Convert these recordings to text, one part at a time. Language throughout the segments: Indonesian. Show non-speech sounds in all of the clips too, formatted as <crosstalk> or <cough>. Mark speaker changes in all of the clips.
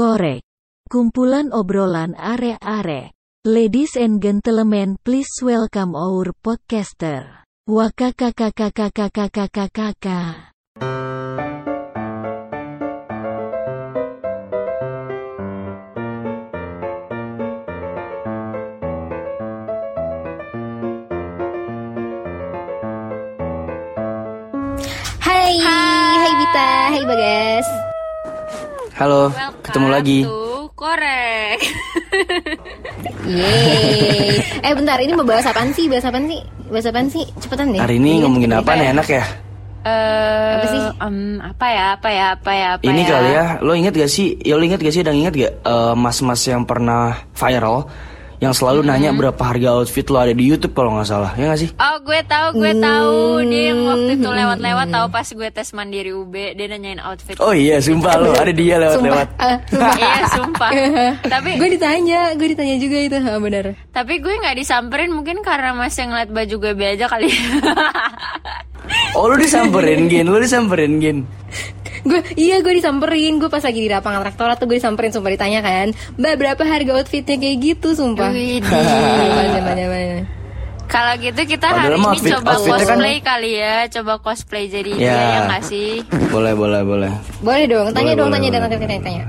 Speaker 1: korek. Kumpulan obrolan are-are. Ladies and gentlemen, please welcome our podcaster. Wakakakakakakakakakaka.
Speaker 2: Hai, hai Bita, hai Bagas.
Speaker 3: Halo,
Speaker 4: Welcome
Speaker 3: ketemu lagi.
Speaker 4: to Korek. <laughs>
Speaker 2: Yeay. Eh bentar, ini mau bahas apaan sih? Bahas apaan sih? Bahas apaan sih? Cepetan deh.
Speaker 3: Hari ini
Speaker 2: Jadi
Speaker 3: ngomongin apa nih enak ya?
Speaker 4: Eh,
Speaker 2: Apa sih?
Speaker 4: em, apa ya? Apa ya? Apa ya? Apa
Speaker 3: Ini
Speaker 4: ya?
Speaker 3: kali ya, lo inget gak sih? Ya lo inget gak sih? Dan inget gak eh, mas-mas yang pernah viral yang selalu nanya berapa harga outfit lo ada di YouTube kalau nggak salah, ya nggak sih?
Speaker 4: Oh, gue tahu, gue tahu. Dia yang waktu itu
Speaker 2: Hmm.
Speaker 4: lewat-lewat tahu pas gue tes mandiri UB, dia nanyain outfit.
Speaker 3: Oh iya, sumpah lo ada dia
Speaker 2: Sumpah,
Speaker 3: lewat-lewat.
Speaker 2: ah, <laughs> sumpah.
Speaker 4: Iya, sumpah. tapi
Speaker 2: gue ditanya, gue ditanya juga itu, ah, benar.
Speaker 4: tapi gue nggak disamperin mungkin karena masih ngeliat baju gue be aja kali.
Speaker 3: Oh lo disamperin gin, lo disamperin gin. <laughs>
Speaker 2: Gue, iya gue disamperin, gue pas lagi di lapangan rektorat tuh gue disamperin, sumpah ditanya kan, mbak berapa harga outfitnya kayak gitu, sumpah. <laughs>
Speaker 4: Kalau gitu kita
Speaker 3: Padahal
Speaker 4: hari ini
Speaker 3: outfit-
Speaker 4: coba
Speaker 3: kan-
Speaker 4: cosplay kali ya, coba cosplay jadi dia
Speaker 3: Ya.
Speaker 4: ya nggak sih?
Speaker 3: Boleh, boleh, boleh.
Speaker 2: Boleh dong, tanya
Speaker 3: Boleh,
Speaker 2: dong,
Speaker 3: boleh,
Speaker 2: tanya dong,
Speaker 3: boleh.
Speaker 2: tanya, tanya, tanya.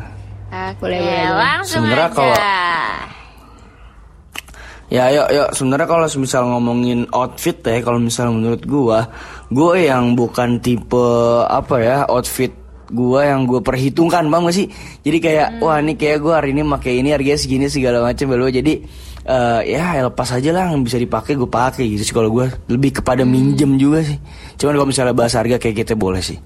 Speaker 4: Oke,
Speaker 2: Boleh, boleh,
Speaker 4: langsung
Speaker 3: Sebenarnya
Speaker 4: aja.
Speaker 3: kalau- Ya yuk yuk sebenarnya kalau misal ngomongin outfit ya kalau misal menurut gua gua yang bukan tipe apa ya outfit gua yang gua perhitungkan bang gak sih? Jadi kayak wah ini kayak gua hari ini pakai ini harganya segini segala macam belum jadi eh, ya lepas aja lah yang bisa dipakai gue pakai gitu sih. Kalau gua lebih kepada minjem juga sih. Cuman kalau misalnya bahas harga kayak kita boleh sih.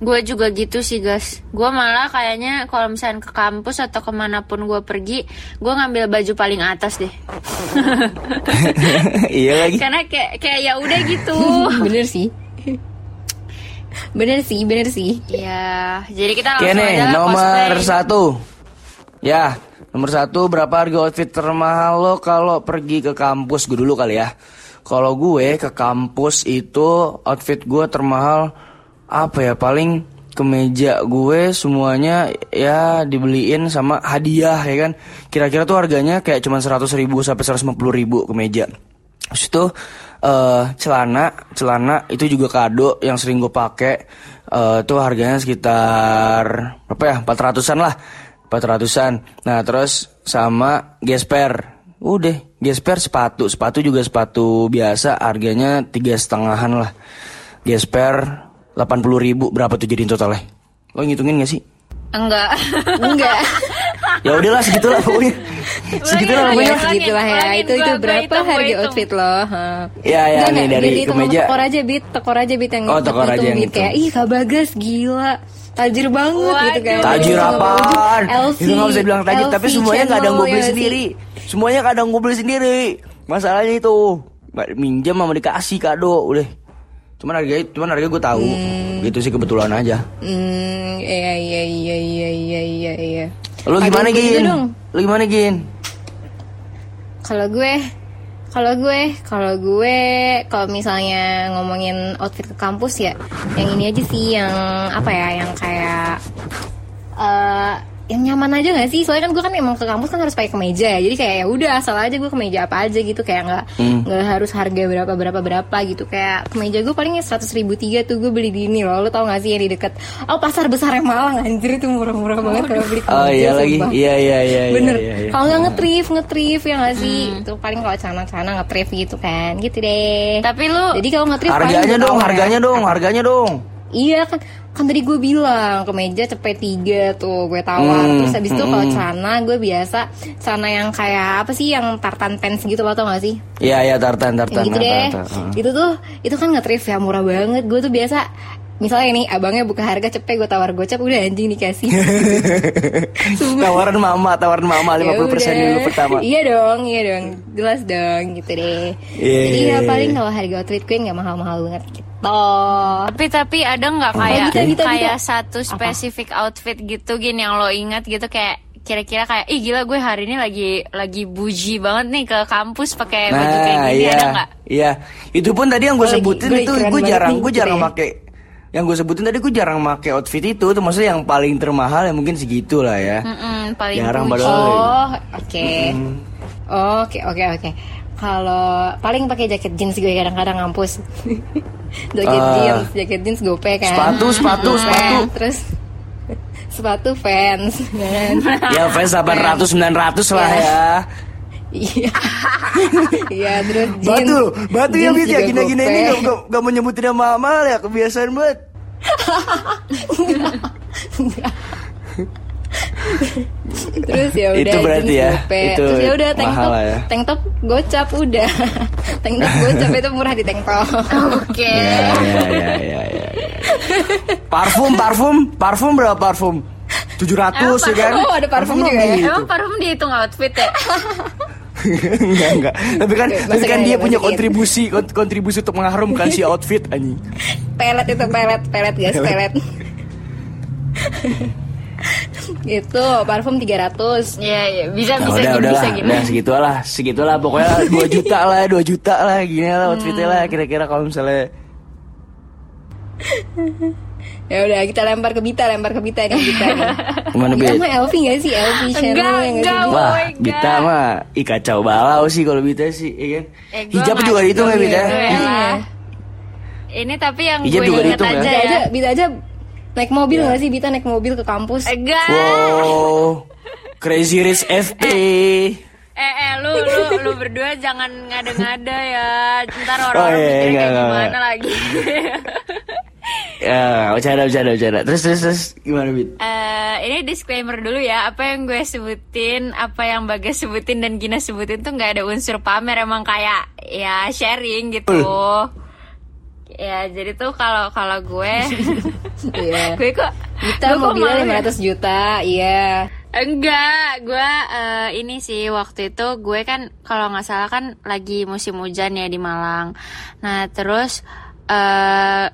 Speaker 4: Gue juga gitu sih guys. Gue malah kayaknya kalau misalnya ke kampus atau ke mana pun gue pergi Gue ngambil baju paling atas deh. <laughs> <laughs>
Speaker 3: Iya lagi.
Speaker 4: Karena kayak kayak ya udah gitu. <laughs>
Speaker 2: Bener sih. Bener sih, bener sih.
Speaker 4: Ya jadi kita langsung
Speaker 3: nih,
Speaker 4: aja
Speaker 3: nomor
Speaker 4: cosplay.
Speaker 3: satu. Ya, nomor satu berapa harga outfit termahal lo kalau pergi ke kampus? Gue dulu kali ya. Kalau gue ke kampus itu outfit gue termahal apa ya? Paling kemeja gue semuanya ya dibeliin sama hadiah ya kan. Kira-kira tuh harganya kayak cuma 100 ribu sampai 150 ribu kemeja. Terus itu eh, celana, celana itu juga kado yang sering gue pakai. Eh, tuh harganya sekitar berapa ya? 400-an lah. 400-an. Nah, terus sama gesper. Udah, gesper sepatu. Sepatu juga sepatu biasa, harganya tiga setengahan lah. Gesper 80 ribu berapa tuh jadi totalnya? Lo ngitungin gak sih?
Speaker 4: Enggak
Speaker 2: Enggak. <laughs>
Speaker 3: Ya udahlah segitulah pokoknya. Segitulah
Speaker 4: Ulangin,
Speaker 3: pokoknya.
Speaker 2: ya
Speaker 4: ulangin,
Speaker 2: segitulah ya. Itu itu berapa harga outfit lo? Ha.
Speaker 3: Ya, ya,
Speaker 2: Enggak,
Speaker 3: nih
Speaker 2: enggak,
Speaker 3: dari kemeja.
Speaker 2: Tekor aja bit, tekor aja bit yang
Speaker 3: Oh, tekor aja yang
Speaker 2: bit
Speaker 3: hitung.
Speaker 2: kayak ih Kak Bagas gila. Tajir banget gitu kan.
Speaker 3: Tajir
Speaker 2: Sama
Speaker 3: apaan?
Speaker 2: baju LV,
Speaker 3: Itu nggak bisa bilang tajir, tapi semuanya nggak ada yang gue beli
Speaker 2: ya
Speaker 3: sendiri. Semuanya kadang gue beli sendiri. Masalahnya itu minjem sama dikasih kado, udah. Cuman harga cuman harga gue tahu. Gitu sih kebetulan aja.
Speaker 2: Hmm, iya iya iya iya iya iya iya.
Speaker 3: Lu gimana Gin? Lu gimana Gin?
Speaker 2: Kalau gue, kalau gue, kalau gue, kalau misalnya ngomongin outfit ke kampus ya, yang ini aja sih, yang apa ya, yang kayak eh yang nyaman aja gak sih? Soalnya kan gue kan emang ke kampus kan harus pakai kemeja ya, jadi kayak ya udah asal aja gue kemeja apa aja gitu, kayak nggak
Speaker 3: Hmm.
Speaker 2: nggak harus harga berapa berapa berapa gitu, kayak kemeja gue palingnya seratus ribu tiga tuh gue beli di ini loh, lo tau gak sih yang di deket, oh pasar besar yang Malang anjir itu murah-murah banget kalau beli kemeja.
Speaker 3: Oh iya lagi.
Speaker 2: sumpah.
Speaker 3: Iya iya iya iya,
Speaker 2: Bener.
Speaker 3: iya, iya.
Speaker 2: Kalau nggak ngetrif, ngetrif ya nggak sih? Itu paling kalau celana-celana ngetrif gitu kan, gitu deh.
Speaker 4: Tapi lu
Speaker 2: Jadi kalau ngetrif
Speaker 3: Harganya dong,
Speaker 2: ya.
Speaker 3: harganya dong, harganya dong.
Speaker 2: Iya kan, kan tadi gue bilang kemeja cepet tiga tuh gue tawar.
Speaker 3: Hmm,
Speaker 2: Terus habis itu kalau
Speaker 3: hmm.
Speaker 2: celana gue biasa celana yang kayak apa sih yang tartan pants gitu lo tau gak sih?
Speaker 3: Iya iya tartan
Speaker 2: Yang
Speaker 3: tartan.
Speaker 2: gitu deh.
Speaker 3: tartan.
Speaker 2: Itu tuh itu kan ngetrif ya murah banget. Gue tuh biasa Misalnya nih abangnya buka harga cepet gue tawar gocap udah anjing dikasih. <laughs>
Speaker 3: Tawaran mama, tawaran mama 50%
Speaker 2: Ya
Speaker 3: dulu
Speaker 2: udah.
Speaker 3: pertama.
Speaker 2: Iya dong, iya dong. Jelas dong gitu deh.
Speaker 3: Iya,
Speaker 2: Jadi
Speaker 3: iya,
Speaker 2: ya
Speaker 3: iya.
Speaker 2: paling kalau harga outfit gue nggak mahal-mahal banget gitu.
Speaker 4: Tapi tapi ada nggak kayak
Speaker 2: Bita, Bita,
Speaker 4: kayak satu spesifik outfit gitu gin yang lo ingat gitu kayak kira-kira kayak ih gila gue hari ini lagi lagi buji banget nih ke kampus pakai baju kayak
Speaker 3: Nah,
Speaker 4: gini
Speaker 3: iya,
Speaker 4: ada nggak?
Speaker 3: iya. Itu pun tadi yang gue
Speaker 2: Oh,
Speaker 3: sebutin
Speaker 2: gue
Speaker 3: itu gue jarang,
Speaker 2: nih,
Speaker 3: gue
Speaker 2: gitu
Speaker 3: jarang
Speaker 2: ya.
Speaker 3: pakai yang gue sebutin tadi gue jarang pakai outfit itu tuh maksudnya yang paling termahal ya mungkin segitu lah ya
Speaker 4: Mm-mm, paling
Speaker 3: jarang padahal
Speaker 2: Oh, oke. Oke, oke, oke. Kalau paling pakai jaket jeans gue kadang-kadang ngampus. <laughs> jaket
Speaker 3: Ah.
Speaker 2: jeans, jaket jeans gope kan.
Speaker 3: Sepatu, sepatu,
Speaker 2: Nah,
Speaker 3: sepatu.
Speaker 2: Terus sepatu fans. kan. <laughs>
Speaker 3: ya fans 800 900 lah
Speaker 2: Iya.
Speaker 3: ya
Speaker 2: Iya. <laughs> Iya, terus jeans.
Speaker 3: batu batu ya
Speaker 2: jeans
Speaker 3: Bit ya
Speaker 2: juga
Speaker 3: gini gini ini gak, gak, gak mau nyebutin nama mahal ya kebiasaan banget <laughs>
Speaker 2: Terus ya udah
Speaker 3: Itu berarti ya,
Speaker 2: gope.
Speaker 3: itu
Speaker 2: Terus ya udah tank
Speaker 3: mahal
Speaker 2: top,
Speaker 3: ya.
Speaker 2: tank top gocap udah. <laughs> tank top gocap itu murah di tank top.
Speaker 4: Oke.
Speaker 3: ya ya ya ya, ya, ya. parfum parfum parfum berapa parfum 700 ya kan
Speaker 2: Oh, ada parfum juga ya?
Speaker 3: lebih
Speaker 4: Emang
Speaker 3: itu.
Speaker 4: parfum dihitung outfit ya?
Speaker 3: enggak enggak tapi kan
Speaker 2: Oke,
Speaker 3: tapi kan dia punya
Speaker 2: masukin.
Speaker 3: kontribusi kont- kontribusi untuk mengharumkan si outfit anjing
Speaker 2: pelet itu pelet pelet guys pelet <laughs> itu parfum 300
Speaker 4: Iya, iya. Bisa,
Speaker 3: Nah,
Speaker 4: bisa,
Speaker 3: udah
Speaker 4: gini,
Speaker 3: udah
Speaker 4: bisa
Speaker 3: lah
Speaker 4: gini.
Speaker 3: udah segitulah segitulah pokoknya <laughs> 2 juta lah 2 juta lah gini lah outfitnya lah kira-kira kalau misalnya
Speaker 2: ya udah kita lempar ke Bita lempar ke Bita nih Bita nih <laughs> Bita mah Elvi gak sih Elvi Chanel
Speaker 4: Enggak,
Speaker 2: ya nggak sih?
Speaker 4: enggak.
Speaker 3: Wah. Bita mah ih kacau balau sih kalau Bita sih, iya kan?
Speaker 4: Eh,
Speaker 3: Hijab
Speaker 4: nggak-
Speaker 3: juga ya
Speaker 4: gua
Speaker 3: Bita?
Speaker 4: gitu ya
Speaker 2: Iya.
Speaker 4: Ini tapi yang
Speaker 3: Hijab
Speaker 4: gue
Speaker 3: juga
Speaker 4: inget
Speaker 3: ya?
Speaker 4: aja
Speaker 2: Bita
Speaker 4: ya.
Speaker 2: aja Bita aja naik mobil nggak sih Bita naik mobil ke kampus
Speaker 4: Enggak.
Speaker 3: Wow, Crazy Rich FP.
Speaker 4: Eh, eh, lu, lu, lu berdua jangan ngada-ngada ya. Ntar
Speaker 3: Oh,
Speaker 4: orang-orang
Speaker 3: iya,
Speaker 4: mikirnya
Speaker 3: enggak,
Speaker 4: kayak
Speaker 3: enggak,
Speaker 4: gimana
Speaker 3: enggak.
Speaker 4: lagi. <laughs>
Speaker 3: Ya, bercanda, bercanda, bercanda. Terus, terus, terus, gimana Bit?
Speaker 4: Eh, ini disclaimer dulu ya. Apa yang gue sebutin, apa yang Bagas sebutin dan Gina sebutin tuh nggak ada unsur pamer. Emang kayak ya sharing gitu. Ya, jadi tuh kalau kalau gue, <laughs>
Speaker 2: Iya <laughs>
Speaker 4: gue kok kok
Speaker 2: mobilnya
Speaker 4: ya?
Speaker 2: 500 juta iya
Speaker 4: Enggak, gue eh, ini sih waktu itu gue kan kalau nggak salah kan lagi musim hujan ya di Malang. Nah terus eh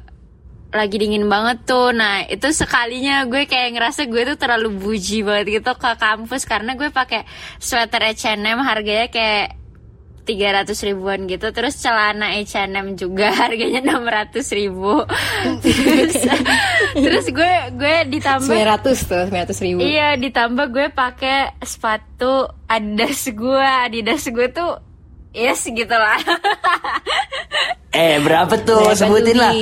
Speaker 4: lagi dingin banget tuh. Nah itu sekalinya gue kayak ngerasa gue tuh terlalu buji banget gitu ke kampus karena gue pakai sweater H&M harganya kayak 300 ribuan gitu terus celana H&M juga <laughs> harganya 600 ribu <laughs> terus, terus gue gue ditambah
Speaker 2: 900 tuh 900 ribu
Speaker 4: Iya, ditambah gue pakai sepatu Adidas gue. Adidas gue tuh yes gitu lah. <laughs>
Speaker 3: Eh, berapa tuh?
Speaker 2: Berapa
Speaker 3: sebutin
Speaker 2: tuh,
Speaker 3: lah.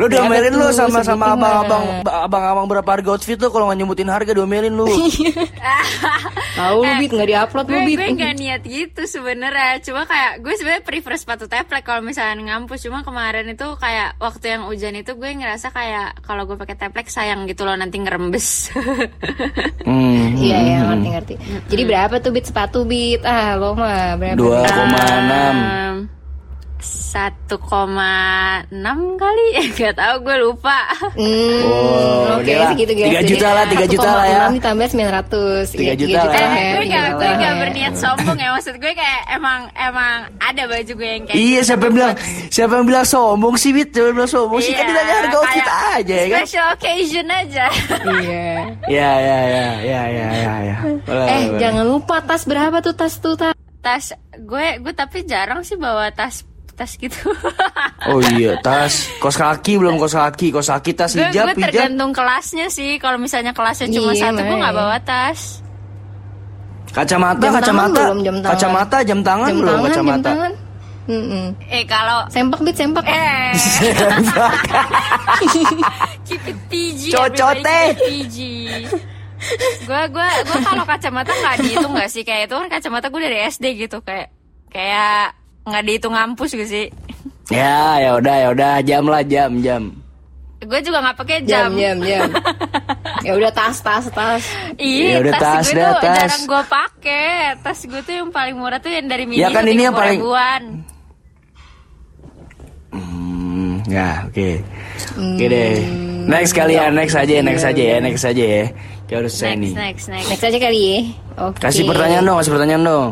Speaker 3: Lu domelin lu sama sama abang-abang abang-abang berapa harga outfit tuh kalau nggak nyebutin harga domelin lu. <laughs>
Speaker 2: tahu lu Bit nggak diupload lu
Speaker 4: gue
Speaker 2: Bit
Speaker 4: gue nggak niat gitu sebenarnya. Cuma kayak gue sebenarnya prefer sepatu teplek kalau misalnya ngampus. Cuma kemarin itu kayak waktu yang hujan itu gue ngerasa kayak kalau gue pakai teplek sayang gitu loh nanti ngerembes. <laughs>
Speaker 3: Hmm.
Speaker 2: Iya ya ngerti ngerti. Jadi berapa tuh bit sepatu bit? Ah lo mah berapa?
Speaker 3: Dua koma enam.
Speaker 4: Em, 1,6 kali <laughs> Gak tahu gue lupa
Speaker 2: Hmm,
Speaker 3: Oh,
Speaker 2: oke
Speaker 3: lah.
Speaker 2: segitu guys.
Speaker 3: Tiga
Speaker 2: Jadi,
Speaker 3: juta lah, tiga juta lah ya.
Speaker 2: 1,6 ditambah 900.
Speaker 3: Tiga
Speaker 2: Iya,
Speaker 3: juta lah
Speaker 2: ya,
Speaker 3: ya.
Speaker 4: Eh, gue gak,
Speaker 2: juta
Speaker 4: gue
Speaker 2: lah
Speaker 4: gak
Speaker 2: ya.
Speaker 4: berniat sombong ya Maksud gue kayak emang Emang ada baju gue yang kayak
Speaker 3: Iya,
Speaker 4: gitu.
Speaker 3: siapa yang bilang siapa yang bilang sombong sih, Bit? Siapa yang bilang sombong sih? Kan
Speaker 4: Iya,
Speaker 3: ditanya harga outfit aja ya kan?
Speaker 4: Special occasion aja
Speaker 2: Iya.
Speaker 3: Ya, ya, ya, ya, ya, ya, ya. Boleh,
Speaker 2: Eh, jangan lupa tas berapa tuh tas tuh tas?
Speaker 4: Tas Gue gue tapi jarang sih bawa tas Tas gitu <laughs>
Speaker 3: Oh iya, tas, kos kaki belum kos kaki, kos kaki tas
Speaker 4: Gue
Speaker 3: hijab,
Speaker 4: gue
Speaker 3: hijab.
Speaker 4: tergantung kelasnya sih Kalau misalnya kelasnya cuma
Speaker 2: Iya,
Speaker 4: satu Gue
Speaker 2: makanya.
Speaker 4: gak bawa tas
Speaker 3: Kacamata,
Speaker 2: Jam tangan
Speaker 3: kacamata,
Speaker 2: belum, jam tangan.
Speaker 3: kacamata, jam tangan
Speaker 2: Jam
Speaker 3: belum
Speaker 2: tangan, jam
Speaker 3: kacamata.
Speaker 2: tangan. Mm-mm.
Speaker 4: Eh kalau
Speaker 2: Sempak bit sempak.
Speaker 4: Eh <laughs> Keep it PG
Speaker 3: Cocote.
Speaker 4: PG Gue gue gue kalau kacamata nggak dihitung nggak sih kayak itu kan kacamata gue dari SD gitu kayak kayak nggak dihitung ngampus gitu sih
Speaker 3: Ya, ya udah, ya udah, jam lah, jam, jam.
Speaker 4: gue juga nggak pakai
Speaker 2: Jam
Speaker 4: jam,
Speaker 2: jam jam. ya udah tas tas tas.
Speaker 4: Iya,
Speaker 3: Ya udah,
Speaker 4: tas,
Speaker 3: tas
Speaker 4: gue
Speaker 3: dah,
Speaker 4: tuh
Speaker 3: tas.
Speaker 4: jarang gue pakai. Tas gue tuh yang paling murah tuh yang dari mini
Speaker 3: Ya kan ini yang
Speaker 4: 30
Speaker 3: paling-
Speaker 4: ribuan.
Speaker 3: Hmm, ya, oke. Oke deh. Next kali ya, next aja, next aja ya, next aja ya. Kita harus saya
Speaker 4: Next,
Speaker 3: nih.
Speaker 4: next, next.
Speaker 2: Next aja kali ya. Oke.
Speaker 3: Kasih pertanyaan dong, kasih pertanyaan dong.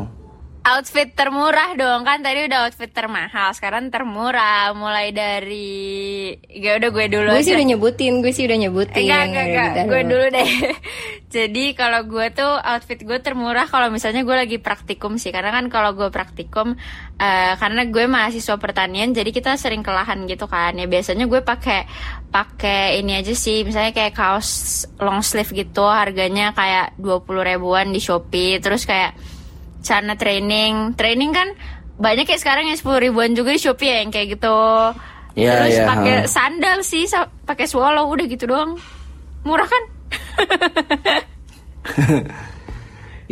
Speaker 4: Outfit termurah dong kan tadi udah outfit termahal sekarang termurah mulai dari gak udah gue dulu
Speaker 2: Gue sih udah nyebutin, gue sih udah nyebutin.
Speaker 4: Enggak, enggak,
Speaker 2: Ya
Speaker 4: enggak. Gue dulu. deh. <laughs> Jadi kalau gue tuh outfit gue termurah kalau misalnya gue lagi praktikum sih. Karena kan kalau gue praktikum, eh, karena gue mahasiswa pertanian, jadi kita sering kelahan gitu kan. Ya biasanya gue pakai pakai ini aja sih. Misalnya kayak kaos long sleeve gitu, harganya kayak 20 ribuan di Shopee. Terus kayak celana training. Training kan banyak kayak sekarang yang 10 ribuan juga di Shopee ya yang kayak gitu.
Speaker 3: Iya,
Speaker 4: Terus
Speaker 3: iya,
Speaker 4: pakai
Speaker 3: ha.
Speaker 4: sandal sih, pakai swallow udah gitu doang. Murah kan? <laughs>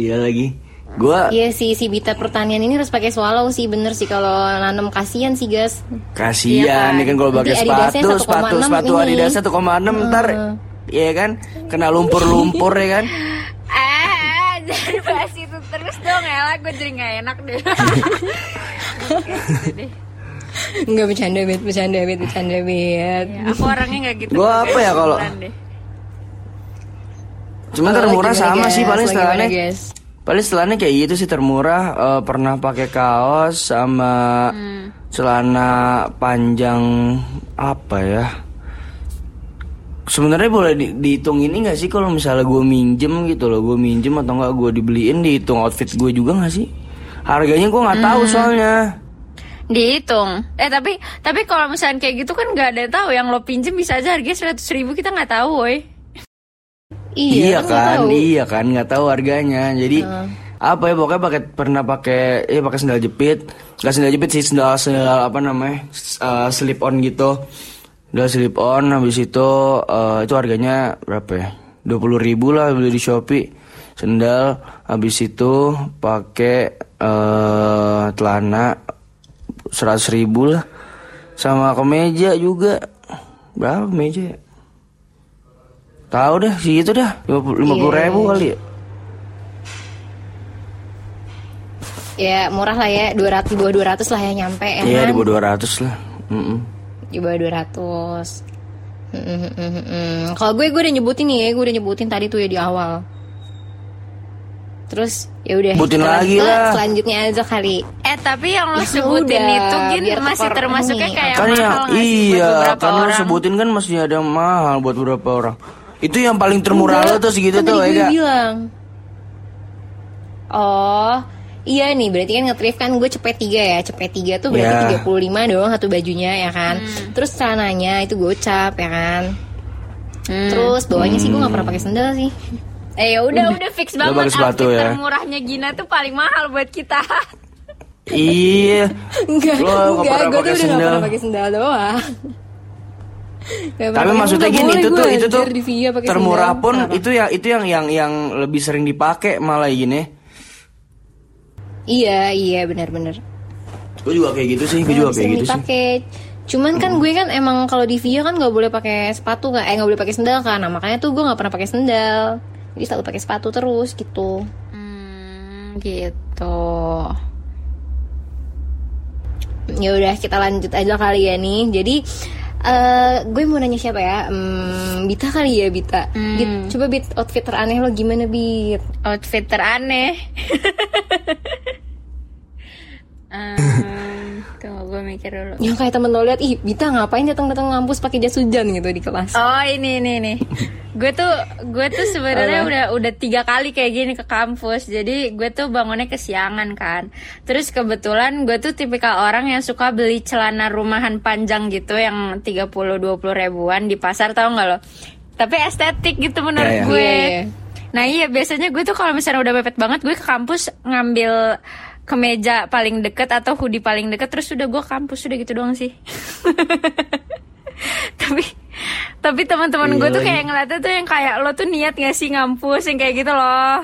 Speaker 3: Iya lagi. Gua
Speaker 2: Iya sih, si Bita pertanian ini harus pakai swallow sih, bener sih kalau nanam kasihan sih guys.
Speaker 3: kasihan
Speaker 2: Iya kan?
Speaker 3: nih kan kalau pakai
Speaker 2: Adidasnya
Speaker 3: sepatu, sepatu,
Speaker 2: 1,6
Speaker 3: sepatu
Speaker 2: ini.
Speaker 3: Adidas 1,6 ntar Iya kan? Kena lumpur-lumpur ya kan? <laughs>
Speaker 4: Jangan bahas itu terus dong Ella, gue jadi gak enak deh.
Speaker 2: Enggak bercanda, Bet, bercanda, Bet, bercanda, Bet.
Speaker 4: Ya, aku orangnya gak gitu.
Speaker 3: Gua apa ya kalau-. Cuman
Speaker 2: Kalau
Speaker 3: termurah sama
Speaker 2: guys?
Speaker 3: sih paling
Speaker 2: guys?
Speaker 3: Paling setelannya kayak gitu sih termurah eh, Pernah pakai kaos sama
Speaker 2: Hmm.
Speaker 3: celana panjang Apa ya Sebenarnya boleh di- dihitung ini gak sih kalau misalnya gue minjem gitu loh Gue minjem atau nggak gue dibeliin dihitung outfit gue juga gak sih Harganya gue nggak tahu
Speaker 2: Hmm.
Speaker 3: soalnya
Speaker 4: Dihitung. Eh tapi tapi kalau misalnya kayak gitu kan gak ada yang tahu yang lo pinjem bisa aja harganya seratus ribu kita nggak tahu, woi.
Speaker 3: Iya,
Speaker 2: nggak
Speaker 3: kan,
Speaker 2: tahu.
Speaker 3: iya kan, nggak tahu harganya. Jadi apa ya pokoknya pakai pernah pakai, ya pakai sendal jepit, nggak sendal jepit sih sendal sendal apa namanya, eh, slip on gitu. Udah slip on, habis itu eh, itu harganya berapa ya? Dua puluh ribu lah beli di Shopee. Sendal, habis itu pakai eh celana seratus ribu lah, sama kemeja juga. Berapa kemeja ya? Tahu dah segitu dah lima puluh
Speaker 2: Iya.
Speaker 3: ribu kali ya.
Speaker 2: Ya murah lah ya, 200 di bawah 200 lah ya nyampe ya
Speaker 3: Iya di bawah dua ratus lah. Mm-mm.
Speaker 2: Di bawah 200. Hmm, hmm, hmm, hmm, hmm. Kalau gue gue udah nyebutin nih ya, gue udah nyebutin tadi tuh ya di awal. Terus ya udah.
Speaker 3: Sebutin lagi lah.
Speaker 2: Selanjutnya aja kali.
Speaker 4: Eh tapi yang lo
Speaker 2: Ya
Speaker 4: sebutin
Speaker 2: udah,
Speaker 4: itu gin
Speaker 2: biar
Speaker 4: masih termasuknya
Speaker 2: ini.
Speaker 4: kayak
Speaker 3: kan
Speaker 4: mahal buat
Speaker 3: iya kan lo sebutin kan masih ada mahal buat beberapa orang. Itu yang paling termurah lo tuh segitu
Speaker 2: Kan
Speaker 3: tuh ya
Speaker 2: bilang. Oh, iya nih berarti kan nge kan gue cepet tiga ya Cepet tiga tuh berarti
Speaker 3: Ya.
Speaker 2: 35 doang satu bajunya ya kan
Speaker 4: Hmm.
Speaker 2: Terus celananya itu gocap ya kan
Speaker 4: Hmm.
Speaker 2: Terus bawahnya sih gue gak pernah pakai sendal sih
Speaker 4: Eh ya udah udah fix banget
Speaker 3: sepatu
Speaker 4: outfit
Speaker 3: ya?
Speaker 4: termurahnya Gina tuh paling mahal buat kita. <laughs>
Speaker 3: Iya.
Speaker 2: Enggak, enggak,
Speaker 3: pernah
Speaker 2: gue tuh
Speaker 3: pakai
Speaker 2: udah gak pernah pakai sendal doang Gak
Speaker 3: Tapi maksudnya gini itu tuh itu tuh termurah
Speaker 2: sendal.
Speaker 3: pun
Speaker 2: Kenapa?
Speaker 3: itu ya itu yang yang yang lebih sering dipakai malah gini.
Speaker 2: Iya, iya benar-benar
Speaker 3: Gue juga kayak gitu sih, gue juga kayak gitu sih.
Speaker 2: dipakai. Cuman kan gue kan emang kalau di Via kan nggak boleh pakai sepatu kan, eh nggak boleh pakai sendal kan. Nah makanya tuh gue nggak pernah pakai sendal. Jadi selalu pakai sepatu terus gitu.
Speaker 4: Hmm, gitu.
Speaker 2: Ya udah kita lanjut aja kali ya nih. Jadi eh gue mau nanya siapa ya? Hmm, Bita kali ya Bita. Bit, coba Bit outfit teraneh lo gimana Bit?
Speaker 4: Outfit teraneh. <laughs> um, tunggu gue mikir dulu.
Speaker 2: Yang kayak temen lo lihat, ih Bita ngapain datang-datang ngampus pakai jas hujan gitu di kelas?
Speaker 4: Oh ini ini nih. Gue tuh gue tuh sebenarnya udah udah tiga kali kayak gini ke kampus. Jadi gue tuh bangunnya kesiangan kan. Terus kebetulan gue tuh tipikal orang yang suka beli celana rumahan panjang gitu yang 30-20 ribuan di pasar tau nggak lo? Tapi estetik gitu menurut
Speaker 3: Iya, iya.
Speaker 4: gue.
Speaker 2: Iya, iya.
Speaker 4: Nah iya biasanya gue tuh kalau misalnya udah mepet banget gue ke kampus ngambil kemeja paling deket atau hoodie paling deket terus udah gue kampus udah gitu doang sih. <laughs> tapi tapi teman-teman gue
Speaker 3: Iya
Speaker 4: tuh
Speaker 3: lagi.
Speaker 4: kayak ngeliatnya tuh yang kayak lo tuh niat gak sih ngampus yang kayak gitu loh.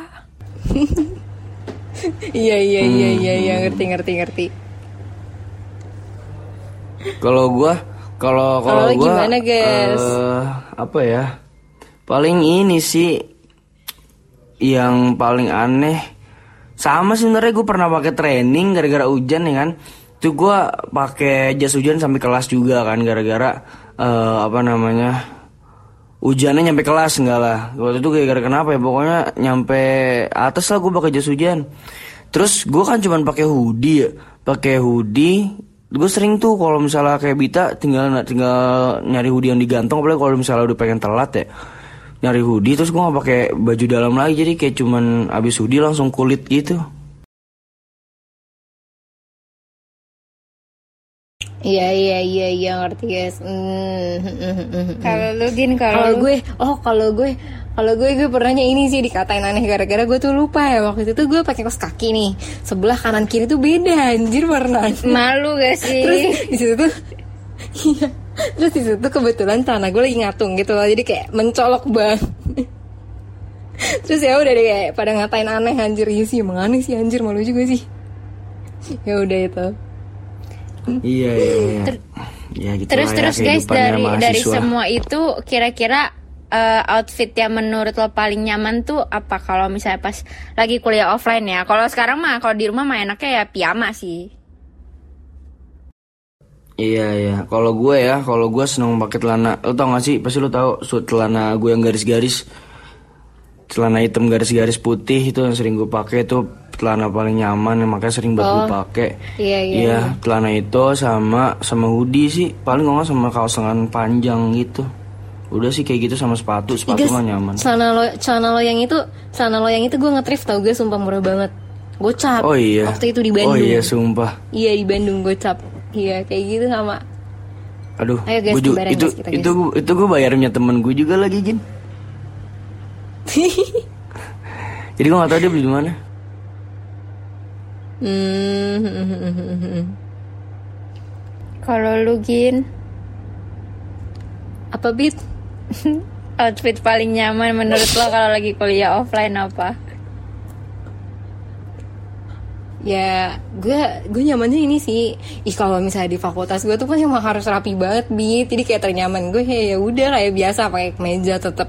Speaker 4: <laughs>
Speaker 2: Iya iya iya iya iya ngerti ngerti ngerti.
Speaker 3: Kalau gua kalau
Speaker 2: Kalau
Speaker 3: gua
Speaker 2: gimana, guys?
Speaker 3: eh, apa ya? Paling ini sih yang paling aneh sama sebenarnya gue pernah pakai training gara-gara hujan ya kan. Itu gua pakai jas hujan sampai kelas juga kan gara-gara eh, apa namanya? Hujannya nyampe kelas enggak lah. Waktu itu gara-gara kenapa ya? Pokoknya nyampe atas lah gue pakai jas hujan. Terus gue kan cuman pakai hoodie ya, pakai hoodie. Gue sering tuh kalau misalnya kayak Bita tinggal tinggal nyari hoodie yang digantung, apalagi kalau misalnya udah pengen telat ya nyari hoodie terus gue nggak pakai baju dalam lagi jadi kayak cuman abis hoodie langsung kulit gitu.
Speaker 2: Iya iya iya iya ngerti guys. Hmm, hmm, hmm, hmm.
Speaker 4: Kalau lu gin
Speaker 2: Kalau
Speaker 4: kalau lu
Speaker 2: gue, oh kalau gue, kalau gue gue pernahnya ini sih dikatain aneh gara-gara gue tuh lupa ya waktu itu tuh gue pakai kaos kaki nih sebelah kanan kiri tuh beda anjir warna.
Speaker 4: malu gak <laughs> sih?
Speaker 2: Terus di situ tuh, <laughs> iya. Terus di situ tuh kebetulan tanah gue lagi ngatung gitu loh, jadi kayak mencolok banget. Terus ya udah deh kayak pada ngatain aneh anjir iya sih emang aneh sih anjir malu juga sih. Ya udah itu.
Speaker 3: Iya iya iya. Ya gitu
Speaker 4: terus
Speaker 3: lah ya
Speaker 4: terus guys dari dari
Speaker 3: mahasiswa.
Speaker 4: semua itu kira-kira eh, outfit yang menurut lo paling nyaman tuh apa kalau misalnya pas lagi kuliah offline ya? Kalau sekarang mah kalau di rumah mah enaknya ya piyama sih.
Speaker 3: Iya iya. Kalau gue ya, kalau gue seneng pakai celana. Lo tau gak sih? Pasti lo tau su- celana gue yang garis-garis. Celana hitam garis-garis putih itu yang sering gue pakai itu celana paling nyaman yang makanya sering buat gue pakai.
Speaker 2: Iya, iya,
Speaker 3: Iya, celana itu sama sama hoodie sih. Paling nggak sama kaos lengan panjang gitu. Udah sih kayak gitu sama sepatu. Sepatu mah nyaman.
Speaker 2: Celana lo, celana lo yang itu, celana lo yang itu gue nge-thrift tau gue sumpah murah banget. Gocap.
Speaker 3: Oh iya.
Speaker 2: Waktu itu di Bandung.
Speaker 3: Oh iya, sumpah.
Speaker 2: Iya di Bandung gocap. Iya kayak gitu sama.
Speaker 3: Aduh,
Speaker 2: Ayo guys,
Speaker 3: gua itu
Speaker 2: guys kita, guys.
Speaker 3: itu itu gue bayarnya temen gue juga lagi Jin. <laughs> Jadi gue gak tahu dia beli di mana.
Speaker 2: Hmm. <laughs>
Speaker 4: Kalau lu gin
Speaker 2: Apa bit? <laughs>
Speaker 4: outfit paling nyaman menurut lo kalau lagi kuliah offline apa?
Speaker 2: Ya gue gue nyamannya ini sih. Ih kalau misalnya di fakultas gue tuh kan emang harus rapi banget bit. Jadi kayak ternyaman gue ya ya udah kayak biasa pakai kemeja tetap.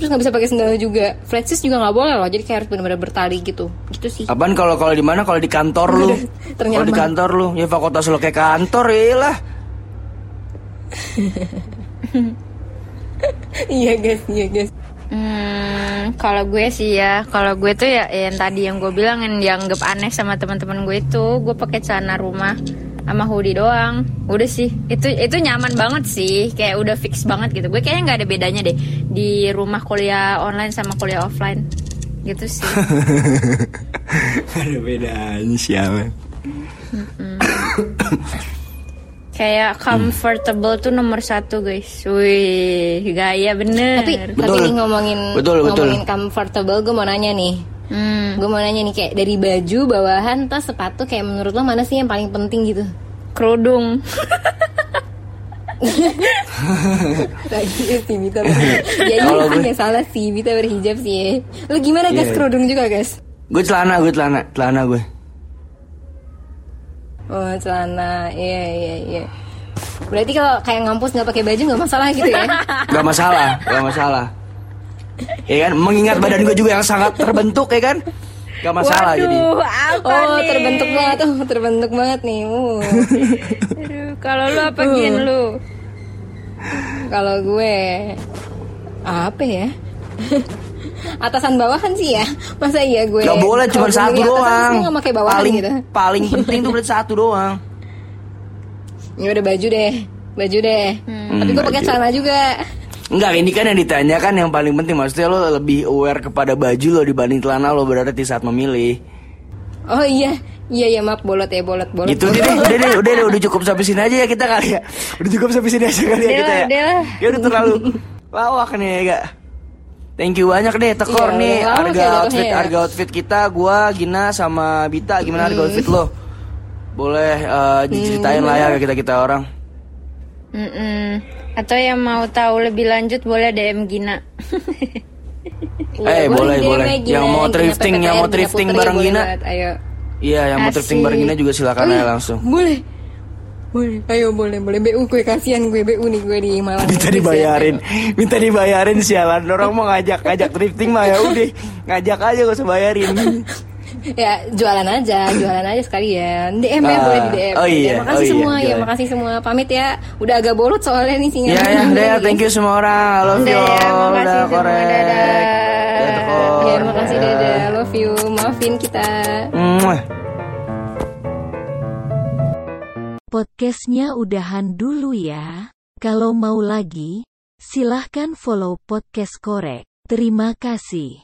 Speaker 2: Terus nggak bisa pakai sendal juga. Flat shoes juga nggak boleh loh. Jadi kayak harus benar-benar bertali gitu. Gitu sih.
Speaker 3: Apaan kalau kalau di mana? Kalau di kantor lu. Kalau di kantor lu, ya fakultas lu kayak kantor ya lah. <laughs>
Speaker 2: iya guys, iya guys.
Speaker 4: Hmm, kalau gue sih ya, kalau gue tuh ya yang tadi yang gue bilang yang dianggap aneh sama teman-teman gue itu, gue pakai celana rumah sama hoodie doang. Udah sih, itu itu nyaman banget sih, kayak udah fix banget gitu. Gue kayaknya nggak ada bedanya deh di rumah kuliah online sama kuliah offline, gitu sih. <laughs>
Speaker 3: Ada bedanya siapa? <coughs>
Speaker 4: kayak comfortable tuh nomor satu guys. Wih, gaya bener.
Speaker 2: Tapi
Speaker 3: Betul.
Speaker 2: tapi nih ngomongin
Speaker 3: Betul, betul.
Speaker 2: ngomongin comfortable, gue mau nanya nih.
Speaker 4: Hmm,
Speaker 2: Gue mau nanya nih kayak dari baju, bawahan, tas, sepatu kayak menurut lo mana sih yang paling penting gitu?
Speaker 4: kerudung.
Speaker 2: Lagi sih Bita berhijab. Ya iya <laughs>
Speaker 3: Kalau
Speaker 2: sih
Speaker 3: gue-
Speaker 2: nggak salah sih Bita berhijab sih ya. Lu gimana guys
Speaker 3: Iya.
Speaker 2: kerudung juga guys?
Speaker 3: Gue celana, gue celana, celana gue.
Speaker 2: Oh celana, iya iya iya. Berarti kalau kayak ngampus nggak pakai baju nggak masalah gitu ya? <laughs>
Speaker 3: Gak masalah, gak masalah. Ya kan, mengingat badan gue juga yang sangat terbentuk ya kan, gak masalah jadi.
Speaker 4: Waduh, apa
Speaker 2: oh
Speaker 4: nih?
Speaker 2: terbentuk banget tuh, terbentuk banget nih. Uh.
Speaker 4: Aduh, kalau lu apa gin lu?
Speaker 2: kalau gue apa ya? Atasan bawahan sih ya, masa iya gue?
Speaker 3: Gak boleh, cuma satu doang.
Speaker 2: nggak pakai bawahan
Speaker 3: paling
Speaker 2: gitu.
Speaker 3: paling penting tuh berarti satu doang. <laughs>
Speaker 2: Ya udah baju deh, baju deh. Tapi gue pakai celana juga.
Speaker 3: Enggak, ini kan yang ditanyakan yang paling penting maksudnya lo lebih aware kepada baju lo dibanding celana lo berarti saat memilih.
Speaker 2: Oh iya, iya ya maaf bolot ya bolot bolot.
Speaker 3: Gitu deh, udah deh, udah deh, udah cukup sampai sini aja ya kita kali ya. Udah cukup sampai sini aja kali ya
Speaker 4: Udah
Speaker 3: kita
Speaker 4: lah,
Speaker 3: ya. Ya udah terlalu lawak nih ya gak. Thank you banyak deh tekor
Speaker 2: Iya,
Speaker 3: nih
Speaker 2: lama
Speaker 3: harga outfit
Speaker 2: ya.
Speaker 3: harga outfit kita gua Gina sama Bita gimana
Speaker 2: Hmm.
Speaker 3: harga outfit lo? Boleh eh, diceritain lah ya ke kita kita orang.
Speaker 4: Mm-mm. Atau yang mau tahu lebih lanjut boleh DM Gina.
Speaker 2: Iya, <laughs>
Speaker 3: Eh, boleh,
Speaker 2: deh,
Speaker 3: boleh.
Speaker 2: Meg, Gina,
Speaker 3: Yang mau thrifting, yang mau thrifting bareng
Speaker 2: boleh
Speaker 3: Gina.
Speaker 2: Ayo.
Speaker 3: Iya, yang mau thrifting bareng Gina juga silakan aja langsung.
Speaker 2: Boleh. Boleh. Ayo boleh, boleh. BU gue kasihan gue BU nih gue di Malang.
Speaker 3: Minta dibayarin, minta dibayarin sialan. Orang mau ngajak ngajak thrifting mah ya udah ngajak aja gak usah bayarin. <laughs>
Speaker 2: Ya, jualan aja, jualan aja sekalian. DM ya,
Speaker 3: Ah,
Speaker 2: boleh di DM.
Speaker 3: oh iya,
Speaker 2: makasih
Speaker 3: oh iya,
Speaker 2: semua ya,
Speaker 3: boleh.
Speaker 2: makasih semua. Pamit ya. Udah agak bolot soalnya nih sinyal.
Speaker 3: Ya ya, <laughs> deh, thank you semua orang. I love you
Speaker 4: Dadah,
Speaker 3: all.
Speaker 4: makasih
Speaker 3: Udah
Speaker 4: semua,
Speaker 3: korek.
Speaker 4: dadah.
Speaker 3: Dadah.
Speaker 2: Ya, makasih dadah. Love you. Maafin kita.
Speaker 3: Muah.
Speaker 1: Podcastnya udahan dulu ya. Kalau mau lagi, silahkan follow podcast korek. Terima kasih.